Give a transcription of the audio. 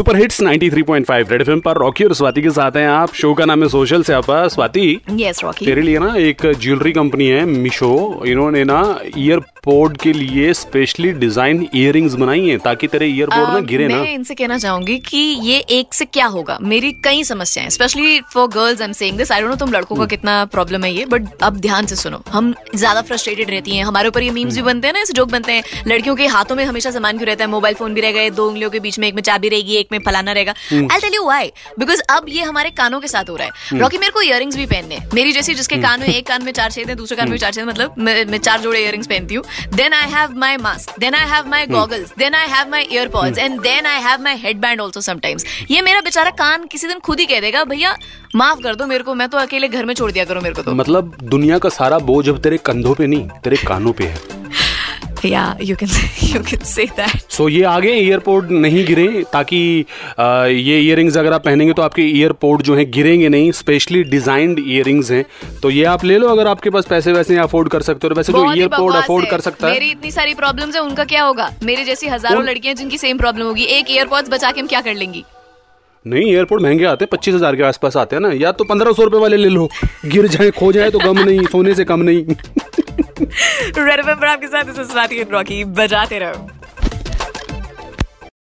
Super hits 93.5 red FM पर Rocky और स्वाति के साथ हैं आप। शो का नाम है सोशल से आप स्वाति यस रॉकी तेरे लिए ना एक ज्वेलरी कंपनी है मिशो इन्होंने ना ईयर पोर्ड के लिए स्पेशली डिज़ाइन इयर बनाई है ताकि तेरे ईयरपोर्ट ना गिरे मैं ना इनसे कहना चाहूँगी कि ये एक से क्या होगा? मेरी कई समस्याएँ specially for girls I am saying this I don't know तुम लड़कों का कितना प्रॉब्लम है ये बट अब ध्यान से सुनो। हम ज़्यादा फ्रस्ट्रेटेड रहती हैं हमारे ऊपर ये मीम्स भी बनते हैं ना ऐसे जोक बनते हैं। लड़कियों के हाथों में हमेशा सामान क्यों रहता है? मोबाइल फ़ोन भी रह गए दो उंगलियों के बीच में एक में चाबी रहेगी एक में फलाना रहेगा। I tell you why because अब ये हमारे कानों के साथ हो रहा है। रॉकी मेरे को इयरिंग्स भी पहनने मेरी जैसी जिसके कान में एक कान में चार छेद है दूसरे कान में चार छेद मतलब मैं, मैं चार जोड़े इयरिंग्स पहनती हूँ। Then I have my mask then I have my goggles then I have my earpods and then I have my headband also sometimes ये मेरा बेचारा कान किसी दिन खुद ही कह देगा भैया माफ़ कर दो मेरे को मैं तो अकेले घर में छोड़ दिया करो मेरे को तो। मतलब दुनिया का सारा बोझ अब तेरे कंधों पे नहीं तेरे कानों पे है। या you can you can say that so ये आगे ईयरपोर्ट नहीं गिरे ताकि आ, ये इयरिंग्स अगर आप पहनेंगे तो आपके ईयरपोर्ट जो है गिरेंगे नहीं स्पेशली डिजाइंड इयरिंग्स हैं। तो ये आप ले लो अगर आपके पास पैसे वैसे अफोर्ड कर सकते हो। वैसे जो ईयरपोर्ट अफोर्ड कर सकता है। मेरी इतनी सारी प्रॉब्लम्स है उनका क्या होगा? मेरे जैसी हज़ारों लड़कियाँ जिनकी सेम प्रॉब्लम होगी। एक ईयरपॉड्स बचा के हम क्या कर लेंगी? नहीं एयरपोर्ट महँगे आते हैं पच्चीस हज़ार के आसपास आते हैं ना। या तो पंद्रह सौ रुपए वाले ले लो। गिर जाए खो जाए तो गम नहीं सोने से कम नहीं। रेड एफएम पर आपके साथ इस स्वाति रॉकी बजाते रहो।